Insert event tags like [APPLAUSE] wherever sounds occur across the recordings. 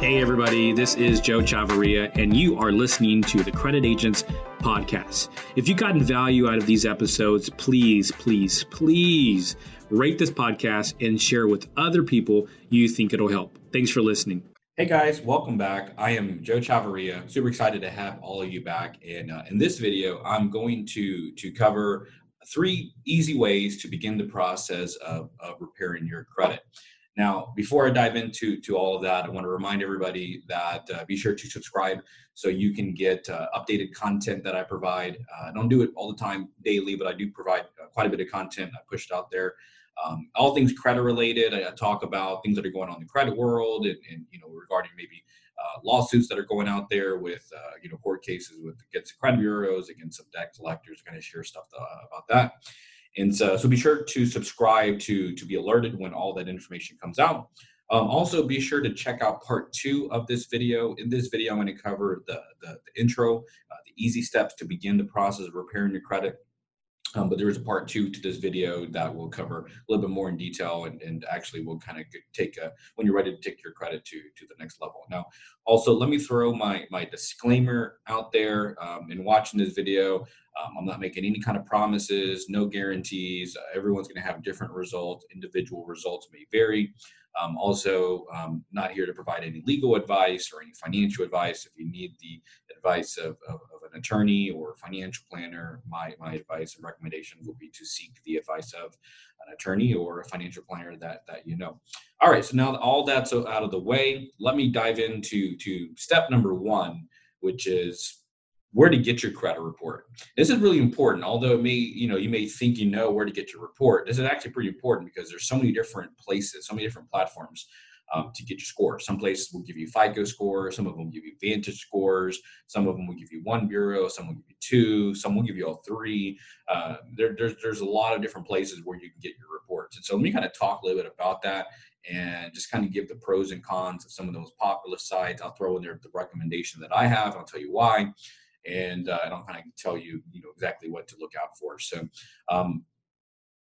Hey, everybody, this is Joe Chavarria, and you are listening to the Credit Agents Podcast. If you've gotten value out of these episodes, please, please, please rate this podcast and share with other people you think it'll help. Thanks for listening. Hey guys, welcome back. I am Joe Chavarria. Super excited to have all of you back. And uh, in this video, I'm going to to cover three easy ways to begin the process of, of repairing your credit. Now, before I dive into to all of that, I want to remind everybody that uh, be sure to subscribe so you can get uh, updated content that I provide. Uh, I don't do it all the time daily, but I do provide uh, quite a bit of content I pushed out there. Um, all things credit related. I, I, talk about things that are going on in the credit world, and, and you know regarding maybe uh, lawsuits that are going out there with uh, you know court cases with against the credit bureaus, against some debt collectors. Going to share stuff to, about that. And so, so be sure to subscribe to to be alerted when all that information comes out. Um, also, be sure to check out part two of this video. In this video, I'm going to cover the, the, the intro, uh, the easy steps to begin the process of repairing your credit. Um, but there is a part two to this video that will cover a little bit more in detail and, and actually will kind of take a, when you're ready to take your credit to, to the next level. Now, also let me throw my, my disclaimer out there um, in watching this video. Um, I'm not making any kind of promises, no guarantees. Uh, everyone's going to have different results. Individual results may vary. Um, also, um, not here to provide any legal advice or any financial advice. If you need the advice of, of, an attorney or financial planner, my, my advice and recommendation will be to seek the advice of an attorney or a financial planner that, that you know. All right, so now all that's out of the way, let me dive into to step number one, which is where to get your credit report. This is really important. Although it may, you know, you may think you know where to get your report. This is actually pretty important because there's so many different places, so many different platforms um, to get your score. Some places will give you FICO score, some of them give you Vantage scores, some of them will give you one bureau, some will give you two, some will give you all three. Uh, there, there's there's a lot of different places where you can get your reports. And so let me kind of talk a little bit about that and just kind of give the pros and cons of some of those popular sites. I'll throw in there the recommendation that I have. I'll tell you why and uh, I'll kind of tell you, you know, exactly what to look out for. So, um,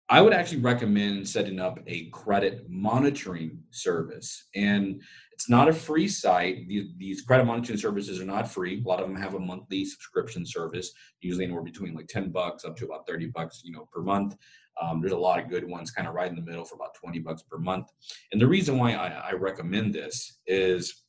I would actually recommend setting up a credit monitoring service, and it's not a free site. These, credit monitoring services are not free. A lot of them have a monthly subscription service, usually anywhere between like ten bucks up to about thirty bucks, you know, per month. Um, there's a lot of good ones, kind of right in the middle for about twenty bucks per month. And the reason why I, I recommend this is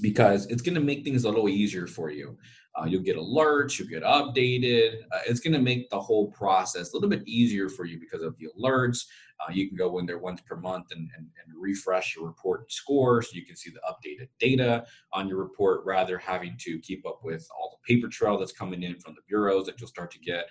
because it's going to make things a little easier for you. Uh, you'll get alerts, you'll get updated. Uh, it's going to make the whole process a little bit easier for you because of the alerts. Uh, you can go in there once per month and, and, and, refresh your report and score so you can see the updated data on your report rather having to keep up with all the paper trail that's coming in from the bureaus that you'll start to get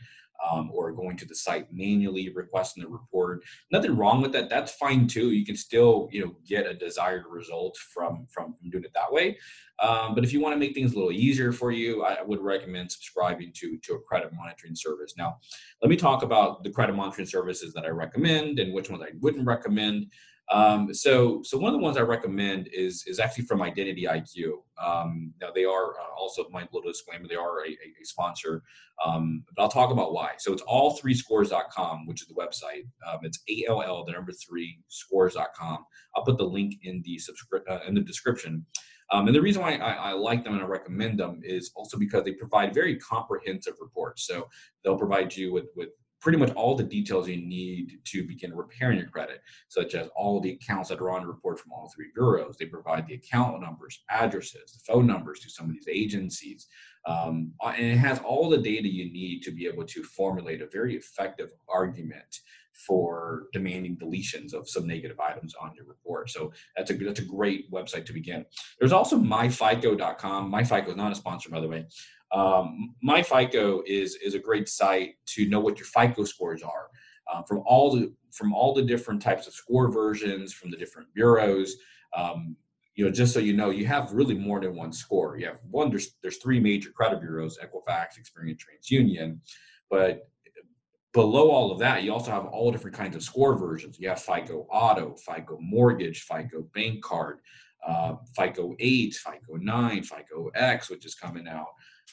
um, or going to the site manually requesting the report. Nothing wrong with that. That's fine too. You can still you know get a desired result from from, doing it that way. Um, but if you want to make things a little easier for you, I would recommend subscribing to to a credit monitoring service. Now, let me talk about the credit monitoring services that I recommend and which ones I wouldn't recommend. Um, so, so one of the ones I recommend is is actually from Identity IQ. Um, now they are uh, also my little disclaimer they are a, a sponsor, um, but I'll talk about why. So it's all three scores.com, which is the website. Um, it's all the number three scores.com. I'll put the link in the subscri- uh, in the description. Um, and the reason why I, I, like them and I recommend them is also because they provide very comprehensive reports. So they'll provide you with with pretty much all the details you need to begin repairing your credit, such as all the accounts that are on report from all three bureaus. They provide the account numbers, addresses, the phone numbers to some of these agencies. Um, and it has all the data you need to be able to formulate a very effective argument for demanding deletions of some negative items on your report. So that's a that's a great website to begin. There's also myfico.com. MyFico is not a sponsor, by the way. Um, MyFICO is is a great site to know what your FICO scores are uh, from all the from all the different types of score versions from the different bureaus. Um, you know, just so you know, you have really more than one score. You have one. There's there's three major credit bureaus: Equifax, Experian, TransUnion. But below all of that, you also have all different kinds of score versions. You have FICO Auto, FICO Mortgage, FICO Bank Card, uh, FICO 8, FICO 9, FICO X, which is coming out.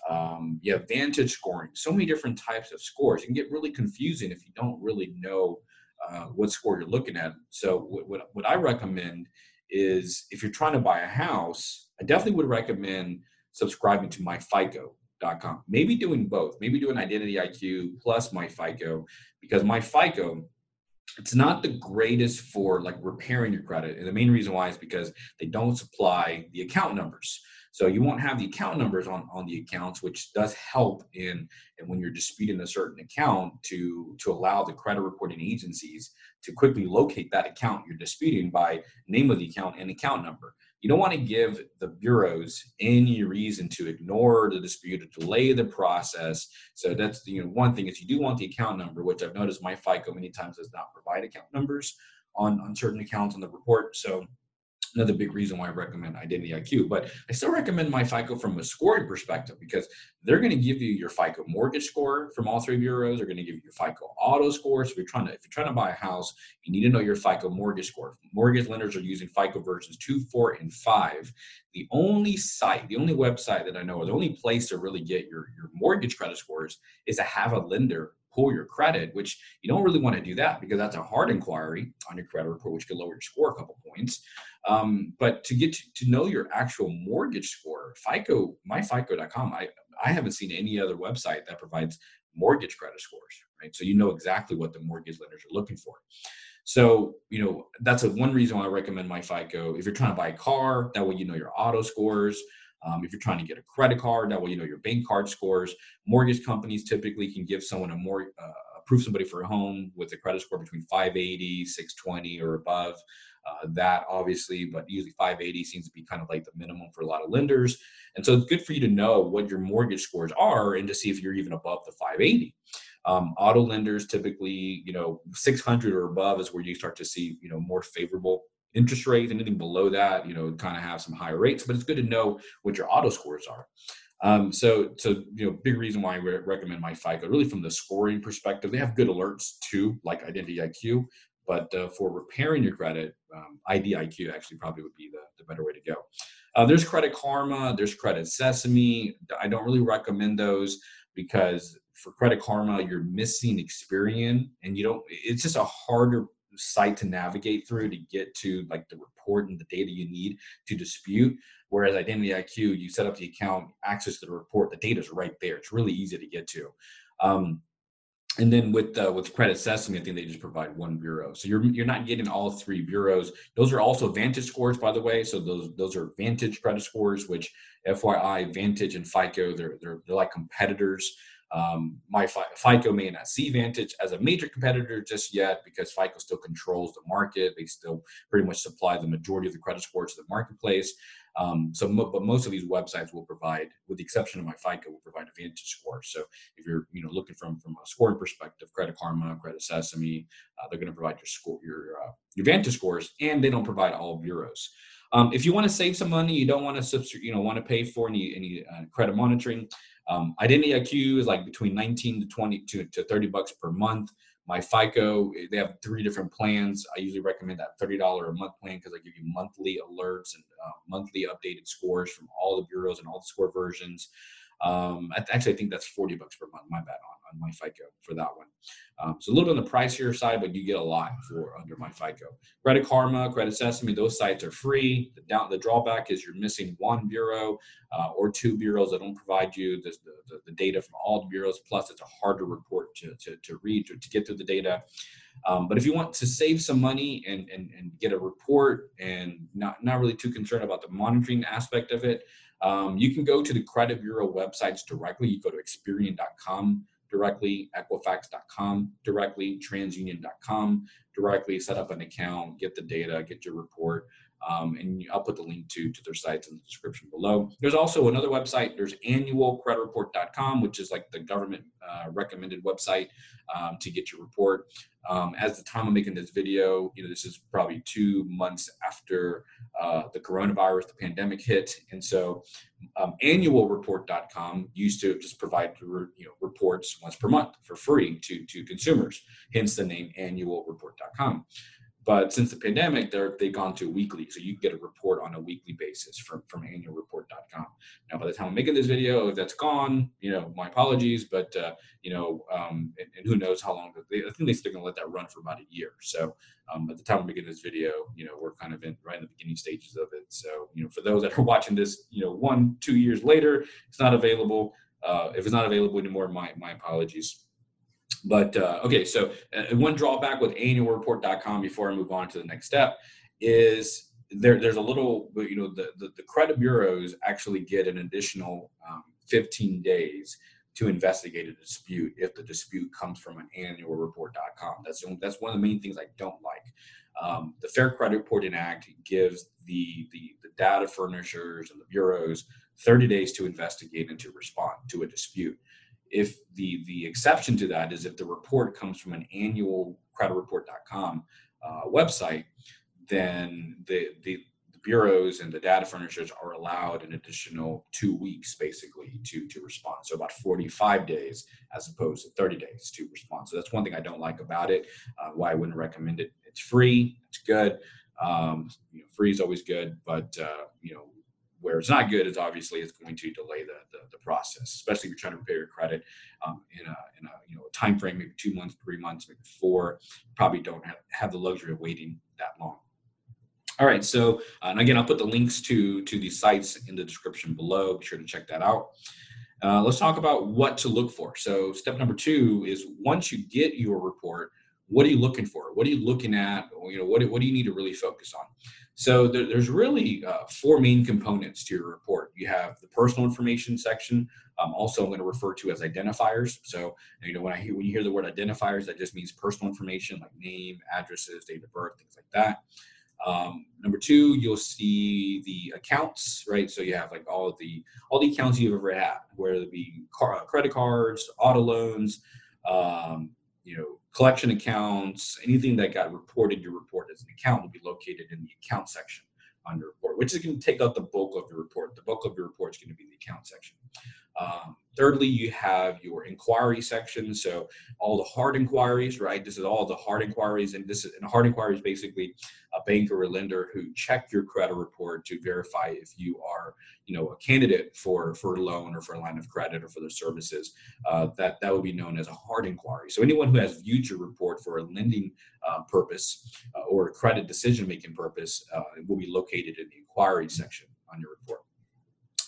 Um, you have Vantage scoring, so many different types of scores. It can get really confusing if you don't really know uh, what score you're looking at. So what, what, what I recommend is if you're trying to buy a house, I definitely would recommend subscribing to myfico.com. Maybe doing both. Maybe doing Identity IQ plus MyFICO because MyFICO it's not the greatest for like repairing your credit and the main reason why is because they don't supply the account numbers so you won't have the account numbers on, on the accounts, which does help in, in when you're disputing a certain account to, to allow the credit reporting agencies to quickly locate that account you're disputing by name of the account and account number. You don't want to give the bureaus any reason to ignore the dispute or delay the process. So that's you know one thing is you do want the account number, which I've noticed my FICO many times does not provide account numbers on, on certain accounts on the report. So another big reason why I recommend Identity IQ. But I still recommend MyFICO from a scoring perspective because they're going to give you your FICO mortgage score from all three bureaus. They're going to give you your FICO auto score. So if you're trying to if you're trying to buy a house, you need to know your FICO mortgage score. Mortgage lenders are using FICO versions two, four, and five. The only site, the only website that I know, or the only place to really get your, your mortgage credit scores is to have a lender pull your credit, which you don't really want to do that because that's a hard inquiry on your credit report, which could lower your score a couple points. Um, but to get to, to, know your actual mortgage score, FICO, myfico.com, I, I haven't seen any other website that provides mortgage credit scores, right? So you know exactly what the mortgage lenders are looking for. So, you know, that's a, one reason why I recommend MyFICO. If you're trying to buy a car, that way you know your auto scores. Um, if you're trying to get a credit card, that way you know your bank card scores. Mortgage companies typically can give someone a more uh, approve somebody for a home with a credit score between 580, 620, or above. Uh, that obviously, but usually 580 seems to be kind of like the minimum for a lot of lenders. And so it's good for you to know what your mortgage scores are and to see if you're even above the 580. Um, auto lenders typically, you know, 600 or above is where you start to see, you know, more favorable interest rates. Anything below that, you know, kind of have some higher rates. But it's good to know what your auto scores are. Um, so, so you know, big reason why I re- recommend MyFICO. Really, from the scoring perspective, they have good alerts too, like Identity IQ. But uh, for repairing your credit, um, IDIQ actually probably would be the, the better way to go. Uh, there's Credit Karma, there's Credit Sesame. I don't really recommend those because for Credit Karma, you're missing Experian, and you don't. It's just a harder site to navigate through to get to like the report and the data you need to dispute. Whereas Identity IQ, you set up the account, access the report, the data is right there. It's really easy to get to. Um, and then with uh, with Credit Sesame, I think they just provide one bureau, so you're you're not getting all three bureaus. Those are also Vantage scores, by the way. So those those are Vantage credit scores, which FYI, Vantage and FICO, they're they're, they're like competitors. Um, my FICO may not see Vantage as a major competitor just yet because FICO still controls the market. They still pretty much supply the majority of the credit scores to the marketplace. Um, so, mo- but most of these websites will provide, with the exception of my FICO, will provide a Vantage score. So, if you're you know looking from from a scoring perspective, Credit Karma, Credit Sesame, uh, they're going to provide your score, your uh, your Vantage scores, and they don't provide all bureaus. Um, if you want to save some money, you don't want to subscribe, you know, want to pay for any any uh, credit monitoring. Um, Identity IQ is like between 19 to 20 to, to 30 bucks per month. My FICO, they have three different plans. I usually recommend that $30 a month plan because I give you monthly alerts and uh, monthly updated scores from all the bureaus and all the score versions. Um, actually, I think that's 40 bucks per month. My bad on, on MyFICO for that one. Um, so a little bit on the pricier side, but you get a lot for under my FICO. Credit Karma, Credit Sesame, those sites are free. The down the drawback is you're missing one bureau uh, or two bureaus that don't provide you the, the, the, data from all the bureaus. Plus, it's a harder report to, to, to read to, to get through the data. Um, but if you want to save some money and, and, and get a report and not, not really too concerned about the monitoring aspect of it, um, you can go to the credit bureau websites directly. You go to Experian.com directly, Equifax.com directly, TransUnion.com directly, set up an account, get the data, get your report. Um, and I'll put the link to, to their sites in the description below. There's also another website. There's annualcreditreport.com, which is like the government uh, recommended website um, to get your report. Um, as the time I'm making this video, you know, this is probably two months after uh, the coronavirus, the pandemic hit, and so um, annualreport.com used to just provide you know reports once per month for free to to consumers. Hence the name annualreport.com. But since the pandemic, they're they've gone to weekly, so you get a report on a weekly basis from from annualreport.com. Now, by the time I'm making this video, if that's gone, you know, my apologies. But uh, you know, um, and, and, who knows how long? They, I think they're still to let that run for about a year. So um, at the time I'm making this video, you know, we're kind of in right in the beginning stages of it. So you know, for those that are [LAUGHS] watching this, you know, one two years later, it's not available. Uh, if it's not available anymore, my my apologies. But uh, okay, so uh, one drawback with annualreport.com before I move on to the next step is there, there's a little, you know, the, the, the credit bureaus actually get an additional um, 15 days to investigate a dispute if the dispute comes from an annualreport.com. That's that's one of the main things I don't like. Um, the Fair Credit Reporting Act gives the, the the data furnishers and the bureaus 30 days to investigate and to respond to a dispute if the the exception to that is if the report comes from an annual creditreport.com uh, website then the, the bureaus and the data furnishers are allowed an additional two weeks basically to to respond. So about 45 days as opposed to 30 days to respond. So that's one thing i don't like about it. Uh, why i wouldn't recommend it. It's free. It's good. Um, you know, free is always good but uh, you know where it's not good is obviously it's going to delay the, the, the process, especially if you're trying to repair your credit um, in a in a you know a time frame, maybe two months, three months, maybe four. Probably don't have, have the luxury of waiting that long. All right, so uh, and again, I'll put the links to to these sites in the description below. Be sure to check that out. Uh, let's talk about what to look for. So, step number two is once you get your report, what are you looking for? What are you looking at? You know, what, what do you need to really focus on? So there, there's really uh, four main components to your report. You have the personal information section. Um, also, I'm going to refer to as identifiers. So you know when I hear when you hear the word identifiers, that just means personal information like name, addresses, date of birth, things like that. Um, number two, you'll see the accounts, right? So you have like all the all the accounts you've ever had, whether it be car, credit cards, auto loans, um, you know, collection accounts, anything that got reported, your report as an account will be located in the account section on your report, which is going to take out the bulk of your report. The bulk of your report is going to be the account section. Um, thirdly, you have your inquiry section. So all the hard inquiries, right? This is all the hard inquiries, and this is and hard inquiries basically a bank or a lender who check your credit report to verify if you are, you know, a candidate for for a loan or for a line of credit or for their services. Uh, that that would be known as a hard inquiry. So anyone who has viewed your report for a lending uh, purpose uh, or a credit decision making purpose uh, will be located in the inquiry section on your report.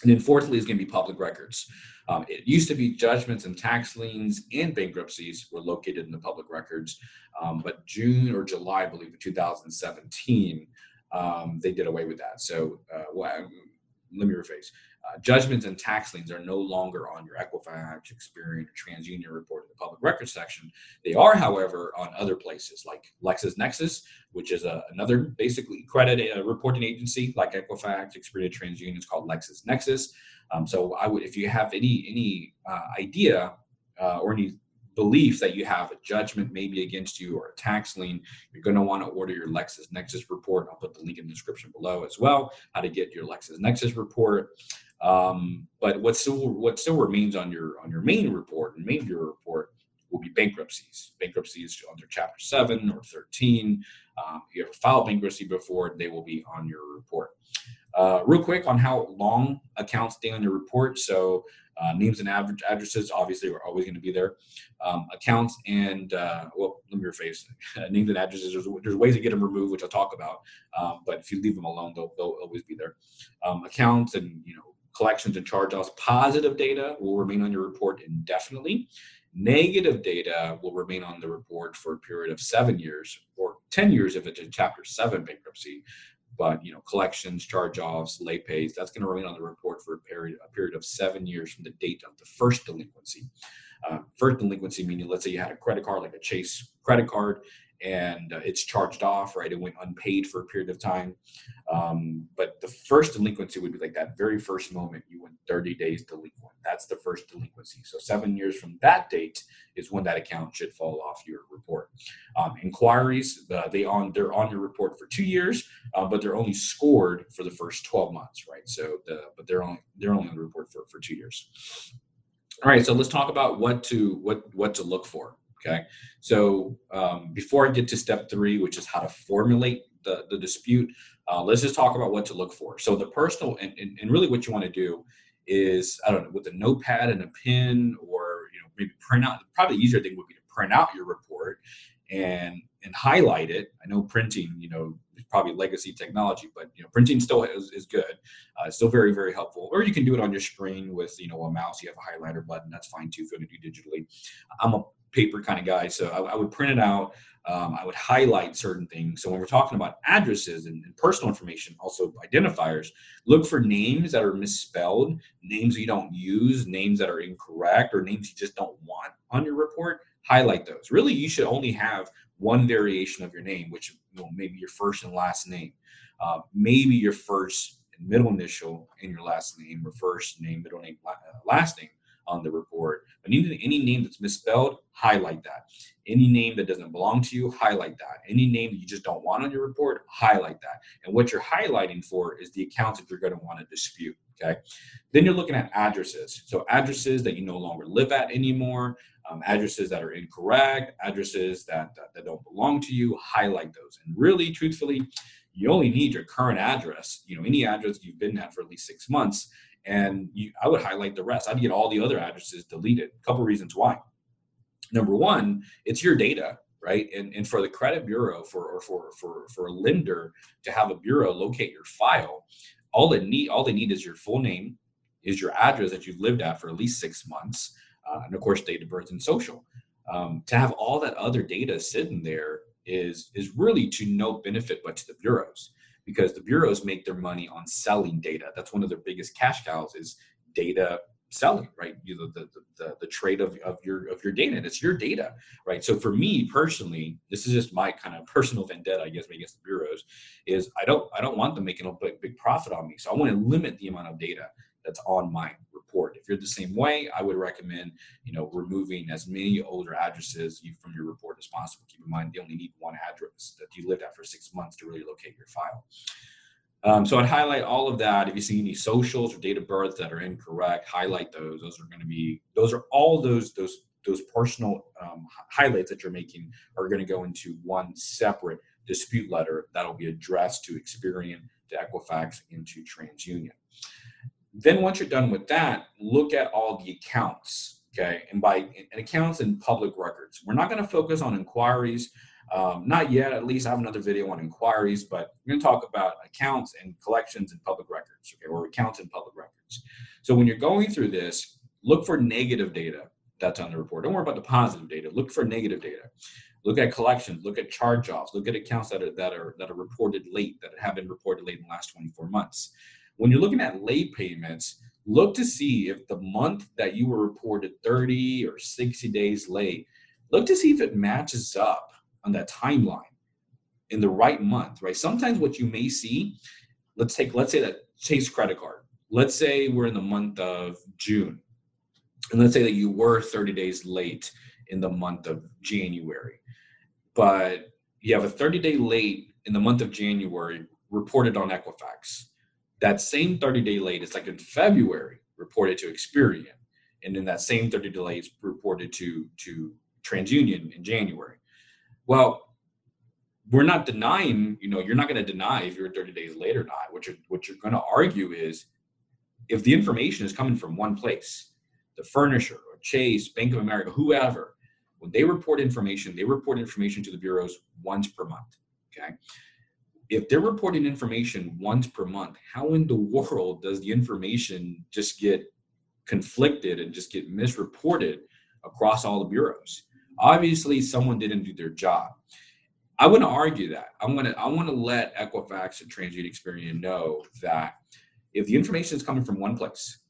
And then fourthly is going to be public records. Um, it used to be judgments and tax liens and bankruptcies were located in the public records, um, but June or July, I believe, of 2017, um, they did away with that. So, uh, well, let me rephrase. Judgments and tax liens are no longer on your Equifax, Experian, or TransUnion report in the public records section. They are, however, on other places like LexisNexis, which is a, another basically credit uh, reporting agency like Equifax, Experian, TransUnion. It's called LexisNexis. Um, so I would, if you have any any uh, idea uh, or any belief that you have a judgment maybe against you or a tax lien, you're going to want to order your LexisNexis report. I'll put the link in the description below as well. How to get your LexisNexis report. Um, but what still what still remains on your on your main report and main bureau report will be bankruptcies. Bankruptcies under Chapter Seven or Thirteen. Um, if you ever filed bankruptcy before, they will be on your report. Uh, real quick on how long accounts stay on your report. So uh, names and average addresses obviously are always going to be there. Um, accounts and uh, well, let me rephrase. [LAUGHS] names and addresses. There's, there's, ways to get them removed, which I'll talk about. Um, but if you leave them alone, they'll, they'll always be there. Um, accounts and you know collections and charge-offs. Positive data will remain on your report indefinitely. Negative data will remain on the report for a period of seven years or 10 years if it's a Chapter 7 bankruptcy. But you know, collections, charge-offs, late pays, that's going to remain on the report for a period, a period of seven years from the date of the first delinquency. Uh, first delinquency meaning, let's say you had a credit card like a Chase credit card, and uh, it's charged off, right? It went unpaid for a period of time. Um, but the first delinquency would be like that very first moment you went 30 days delinquent. That's the first delinquency. So seven years from that date is when that account should fall off your report. Um, inquiries, uh, they on they're on your report for two years, uh, but they're only scored for the first 12 months, right? So the but they're only they're only on the report for, for two years. All right, so let's talk about what to what what to look for. Okay, so um, before I get to step three, which is how to formulate the, the dispute, uh, let's just talk about what to look for. So the personal and, and, and really what you want to do is I don't know with a notepad and a pen or you know maybe print out. Probably easier thing would be to print out your report and and highlight it. I know printing, you know, is probably legacy technology, but you know, printing still is, is good. Uh, it's still very, very helpful. Or you can do it on your screen with, you know, a mouse. You have a highlighter button. That's fine too if you want to do digitally. I'm a paper kind of guy, so I, I would print it out. Um, I would highlight certain things. So when we're talking about addresses and, and, personal information, also identifiers, look for names that are misspelled, names you don't use, names that are incorrect, or names you just don't want on your report. Highlight those. Really, you should only have one variation of your name, which you know, maybe your first and last name, uh, maybe your first and middle initial and your last name, or first name, middle name, uh, last name on the report. But any, any name that's misspelled, highlight that. Any name that doesn't belong to you, highlight that. Any name that you just don't want on your report, highlight that. And what you're highlighting for is the accounts that you're going to want to dispute. Okay. Then you're looking at addresses. So addresses that you no longer live at anymore, um, addresses that are incorrect, addresses that, that, that don't belong to you, highlight those. And really, truthfully, you only need your current address. You know, any address you've been at for at least six months, and you, I would highlight the rest. I'd get all the other addresses deleted. A couple reasons why. Number one, it's your data, right? And, and for the credit bureau, for or for for for a lender to have a bureau locate your file, all they need all they need is your full name, is your address that you've lived at for at least six months, uh, and of course date of birth and social. Um, to have all that other data sitting there is is really to no benefit but to the bureaus because the bureaus make their money on selling data. That's one of their biggest cash cows is data selling, right? You know, the, the, the, the trade of, of your of your data. And it's your data, right? So for me personally, this is just my kind of personal vendetta, I guess, against the bureaus, is I don't I don't want them making a big, big profit on me. So I want to limit the amount of data that's on my report. If you're the same way, I would recommend, you know, removing as many older addresses from your report as possible. Keep in mind, they only need one address that you lived at for six months to really locate your file. Um, so I'd highlight all of that. If you see any socials or date of birth that are incorrect, highlight those. Those are going to be, those are all those, those, those personal um, highlights that you're making are going to go into one separate dispute letter that'll be addressed to Experian, to Equifax, and to TransUnion. Then once you're done with that, look at all the accounts, okay? And by and accounts and public records. We're not going to focus on inquiries. Um, not yet, at least I have another video on inquiries, but we're going to talk about accounts and collections and public records, okay, or accounts and public records. So when you're going through this, look for negative data that's on the report. Don't worry about the positive data. Look for negative data. Look at collections. Look at charge-offs. Look at accounts that are that are that are reported late that have been reported late in the last 24 months when you're looking at late payments, look to see if the month that you were reported 30 or 60 days late, look to see if it matches up on that timeline in the right month, right? Sometimes what you may see, let's take, let's say that Chase credit card. Let's say we're in the month of June. And let's say that you were 30 days late in the month of January. But you have a 30 day late in the month of January reported on Equifax that same 30 day late is like in February reported to Experian. And then that same 30 day late is reported to, to TransUnion in January. Well, we're not denying, you know, you're not going to deny if you're 30 days late or not. What you're, what you're going to argue is if the information is coming from one place, the furnisher or Chase, Bank of America, whoever, when they report information, they report information to the bureaus once per month. Okay if they're reporting information once per month, how in the world does the information just get conflicted and just get misreported across all the bureaus? Obviously, someone didn't do their job. I want to argue that. I'm gonna I want to let Equifax and TransUnion Experian know that if the information is coming from one place,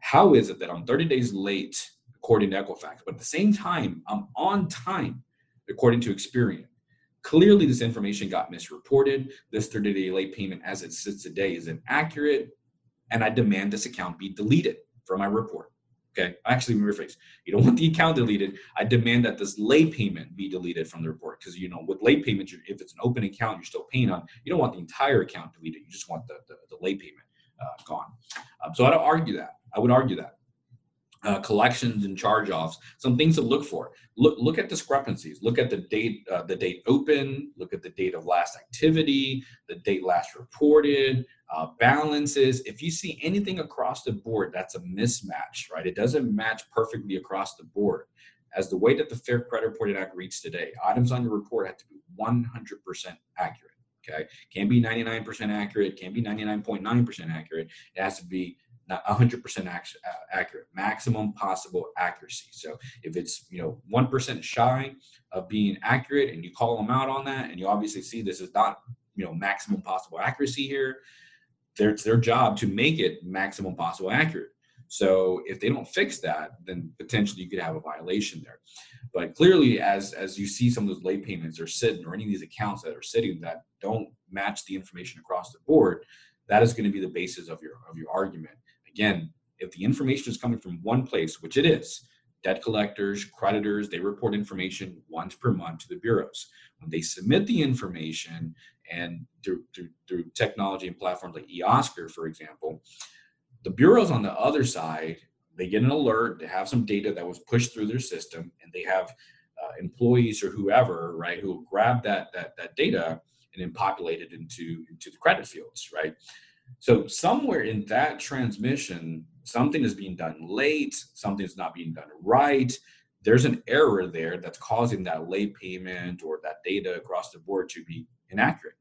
how is it that I'm 30 days late according to Equifax, but at the same time I'm on time according to Experian? Clearly, this information got misreported. This 30 day late payment as it sits today is inaccurate, and I demand this account be deleted from my report. Okay, actually, rephrase. You don't want the account deleted. I demand that this late payment be deleted from the report because you know with late payments, if it's an open account you're still paying on, you don't want the entire account deleted. You just want the the, the late payment uh, gone. Um, so I don't argue that. I would argue that. Uh, collections and charge-offs, some things to look for. Look look at discrepancies. Look at the date uh, the date open. Look at the date of last activity, the date last reported, uh, balances. If you see anything across the board, that's a mismatch, right? It doesn't match perfectly across the board. As the way that the Fair Credit Reporting Act reads today, items on your report have to be 100% accurate. Okay, can't be 99% accurate, can't be 99.9% accurate. It has to be 100% uh, accurate, maximum possible accuracy. So if it's you know 1% shy of being accurate, and you call them out on that, and you obviously see this is not you know maximum possible accuracy here, it's their job to make it maximum possible accurate. So if they don't fix that, then potentially you could have a violation there. But clearly, as as you see some of those late payments are sitting, or any of these accounts that are sitting that don't match the information across the board, that is going to be the basis of your of your argument. Again, if the information is coming from one place, which it is, debt collectors, creditors, they report information once per month to the bureaus. When they submit the information and through, through, through technology and platforms like eOscar, for example, the bureaus on the other side, they get an alert, they have some data that was pushed through their system, and they have uh, employees or whoever, right, who grab that, that, that data and then populate it into, into the credit fields, right? So somewhere in that transmission, something is being done late, something is not being done right. There's an error there that's causing that late payment or that data across the board to be inaccurate.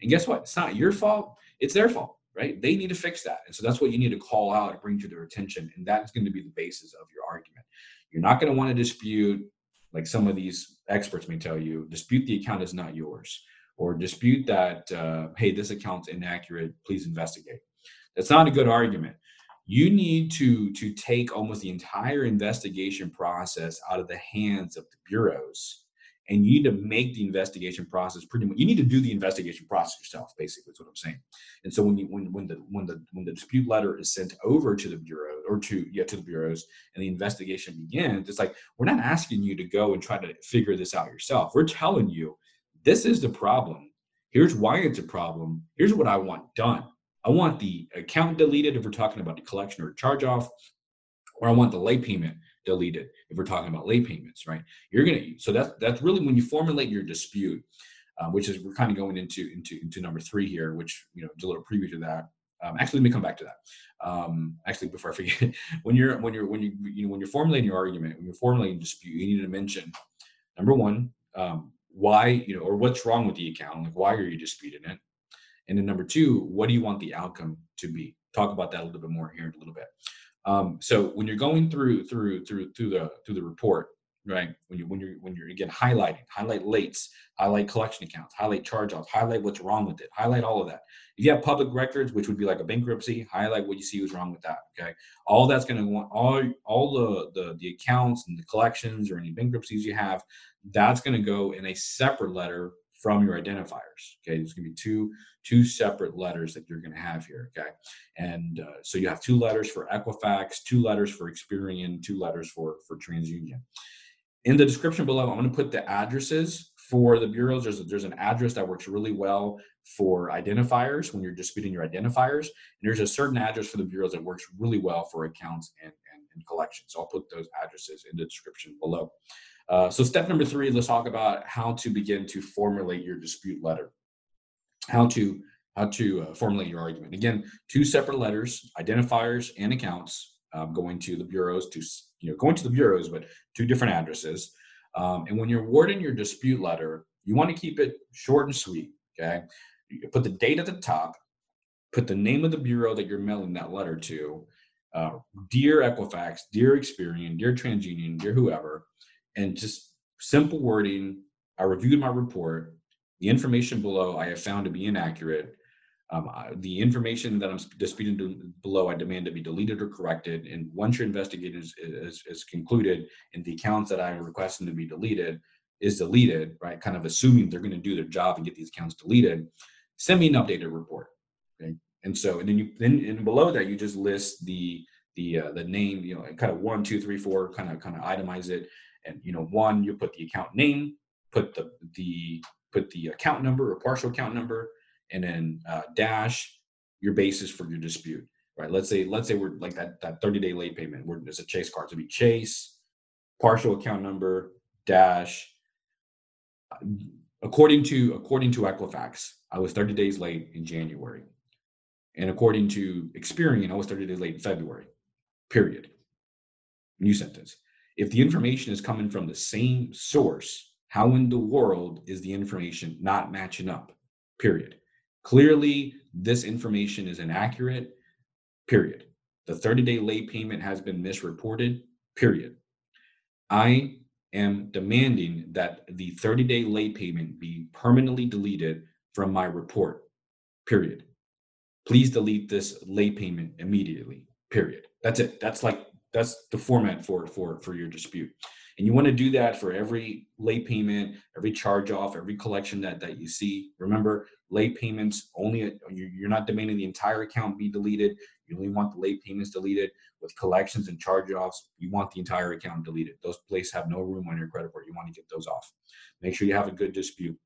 And guess what? It's not your fault, it's their fault, right? They need to fix that. And so that's what you need to call out and bring to their attention. And that's going to be the basis of your argument. You're not going to want to dispute, like some of these experts may tell you, dispute the account is not yours or dispute that, uh, hey, this account's inaccurate, please investigate. That's not a good argument. You need to, to take almost the entire investigation process out of the hands of the bureaus and you need to make the investigation process pretty much you need to do the investigation process yourself basically is what i'm saying and so when you when when the when the when the dispute letter is sent over to the bureau or to yeah to the bureaus and the investigation begins it's like we're not asking you to go and try to figure this out yourself we're telling you this is the problem. Here's why it's a problem. Here's what I want done. I want the account deleted if we're talking about the collection or charge off, or I want the late payment deleted if we're talking about late payments, right? You're gonna so that's that's really when you formulate your dispute, uh, which is we're kind of going into into into number three here, which you know, a little preview to that. Um, actually, let me come back to that. Um, actually, before I forget, [LAUGHS] when you're when you're when you you know when you're formulating your argument, when you're formulating dispute, you need to mention number one, um, why you know or what's wrong with the account like why are you disputing it? And then number two what do you want the outcome to be? Talk about that a little bit more here in a little bit. Um, so when you're going through through through through the through the report right when you when you're when you're again highlighting highlight lates highlight collection accounts highlight charge offs highlight what's wrong with it highlight all of that if you have public records which would be like a bankruptcy highlight what you see was wrong with that okay all that's going to want all all the, the the accounts and the collections or any bankruptcies you have that's going to go in a separate letter from your identifiers. Okay, there's going to be two two separate letters that you're going to have here. Okay, and uh, so you have two letters for Equifax, two letters for Experian, two letters for for TransUnion. In the description below, I'm going to put the addresses for the bureaus. There's a, there's an address that works really well for identifiers when you're disputing your identifiers, and there's a certain address for the bureaus that works really well for accounts and, and, and collections. So I'll put those addresses in the description below. Uh, so step number three, let's talk about how to begin to formulate your dispute letter. How to how to uh, formulate your argument. Again, two separate letters, identifiers and accounts, um, going to the bureaus to you know going to the bureaus, but two different addresses. Um, and when you're wording your dispute letter, you want to keep it short and sweet. Okay, you put the date at the top, put the name of the bureau that you're mailing that letter to. Uh, dear Equifax, dear Experian, dear TransUnion, dear whoever, and just simple wording. I reviewed my report. The information below I have found to be inaccurate. Um, I, the information that I'm disputing below, I demand to be deleted or corrected. And once your investigation is, is, is concluded and the accounts that I'm requesting to be deleted is deleted, right? Kind of assuming they're going to do their job and get these accounts deleted, send me an updated report. Okay. And so, and then you, then and below that, you just list the, the, uh, the name, you know, kind of one, two, three, four, kind of, kind of itemize it and you know one you put the account name put the the put the account number or partial account number and then uh, dash your basis for your dispute right? Let's say let's say we're like that that 30 day late payment. We're it's a Chase card. So be Chase, partial account number dash. According to according to Equifax, I was 30 days late in January, and according to Experian, I was 30 days late in February. Period. New sentence. If the information is coming from the same source, how in the world is the information not matching up? Period. Clearly, this information is inaccurate. Period. The 30 day late payment has been misreported. Period. I am demanding that the 30 day late payment be permanently deleted from my report. Period. Please delete this late payment immediately. Period. That's it. That's like that's the format for for for your dispute. And you want to do that for every late payment, every charge off, every collection that that you see. Remember, late payments only you're not demanding the entire account be deleted. You only want the late payments deleted. With collections and charge offs, you want the entire account deleted. Those places have no room on your credit report. You want to get those off. Make sure you have a good dispute.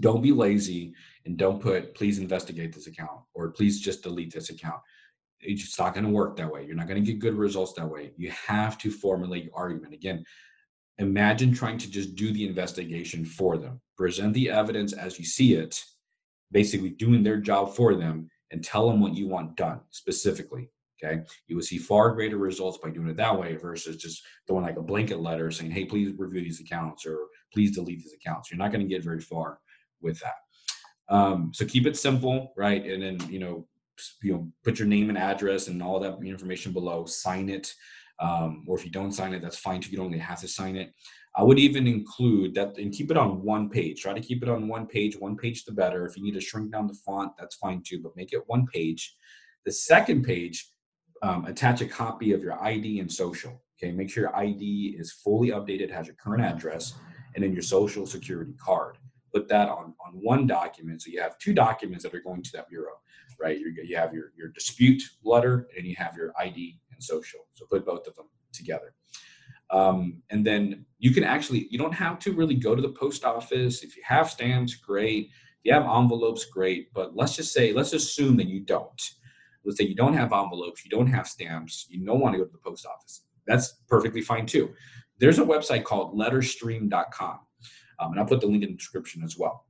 Don't be lazy and don't put please investigate this account or please just delete this account. It's not going to work that way. You're not going to get good results that way. You have to formulate your argument. Again, imagine trying to just do the investigation for them, present the evidence as you see it, basically doing their job for them, and tell them what you want done specifically. Okay. You will see far greater results by doing it that way versus just throwing like a blanket letter saying, hey, please review these accounts or please delete these accounts. You're not going to get very far with that. Um, so keep it simple, right? And then, you know, you know, put your name and address and all that information below, sign it. Um, or if you don't sign it, that's fine too. You don't have to sign it. I would even include that and keep it on one page. Try to keep it on one page, one page the better. If you need to shrink down the font, that's fine too, but make it one page. The second page, um, attach a copy of your ID and social. Okay, make sure your ID is fully updated, has your current address, and then your social security card. Put that on, on one document. So you have two documents that are going to that bureau, right? you you have your, your dispute letter and you have your ID and social. So put both of them together. Um, and then you can actually, you don't have to really go to the post office. If you have stamps, great. If you have envelopes, great. But let's just say, let's assume that you don't. Let's say you don't have envelopes, you don't have stamps, you don't want to go to the post office. That's perfectly fine too. There's a website called letterstream.com. Um, and I'll put the link in the description as well.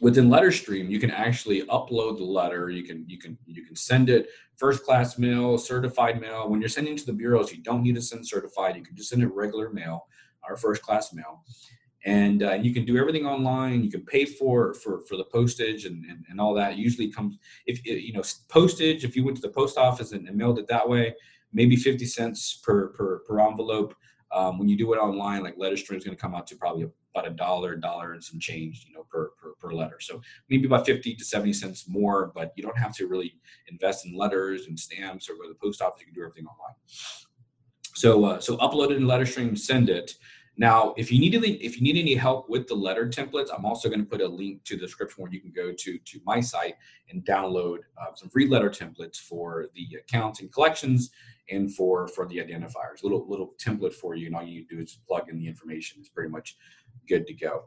Within letterstream you can actually upload the letter. You can you can you can send it first class mail certified mail. When you're sending to the bureaus you don't need to send certified. You can just send it regular mail or first class mail. And uh, you can do everything online. You can pay for for for the postage and and, and all that. Usually comes if you know postage if you went to the post office and, and mailed it that way maybe 50 cents per per, per envelope. Um, when you do it online like letterstream is going to come out to probably about a dollar, dollar and some change, you know, per, per, per letter. So maybe about 50 to 70 cents more, but you don't have to really invest in letters and stamps or go to the post office. You can do everything online. So, uh, so upload it in LetterStream, send it. Now, if you need any, if you need any help with the letter templates, I'm also going to put a link to the description where you can go to to my site and download uh, some free letter templates for the accounts and collections and for for the identifiers. Little little template for you, and all you do is plug in the information. It's pretty much good to go.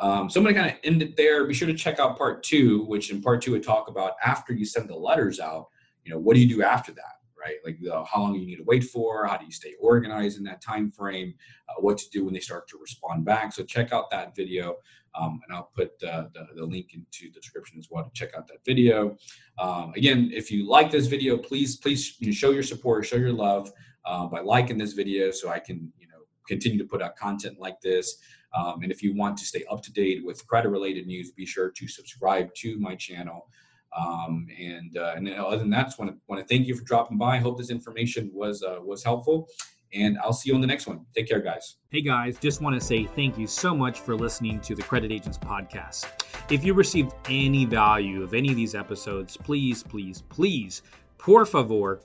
Um, so I'm going to kind of end it there. Be sure to check out part two, which in part two we talk about after you send the letters out. You know, what do you do after that? Right, like uh, how long you need to wait for, how do you stay organized in that time frame, uh, what to do when they start to respond back. So check out that video, um, and I'll put the, the link into the description as well to check out that video. Um, again, if you like this video, please please you know, show your support, show your love uh, by liking this video, so I can you know continue to put out content like this. Um, and if you want to stay up to date with credit related news, be sure to subscribe to my channel. Um, and, uh, and other than that, just want to want to thank you for dropping by. I hope this information was uh, was helpful. And I'll see you on the next one. Take care, guys. Hey, guys, just want to say thank you so much for listening to the Credit Agents Podcast. If you received any value of any of these episodes, please, please, please, por favor,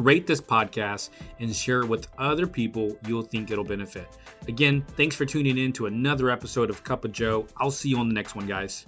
rate this podcast and share it with other people you'll think it'll benefit. Again, thanks for tuning in to another episode of Cup of Joe. I'll see you on the next one, guys.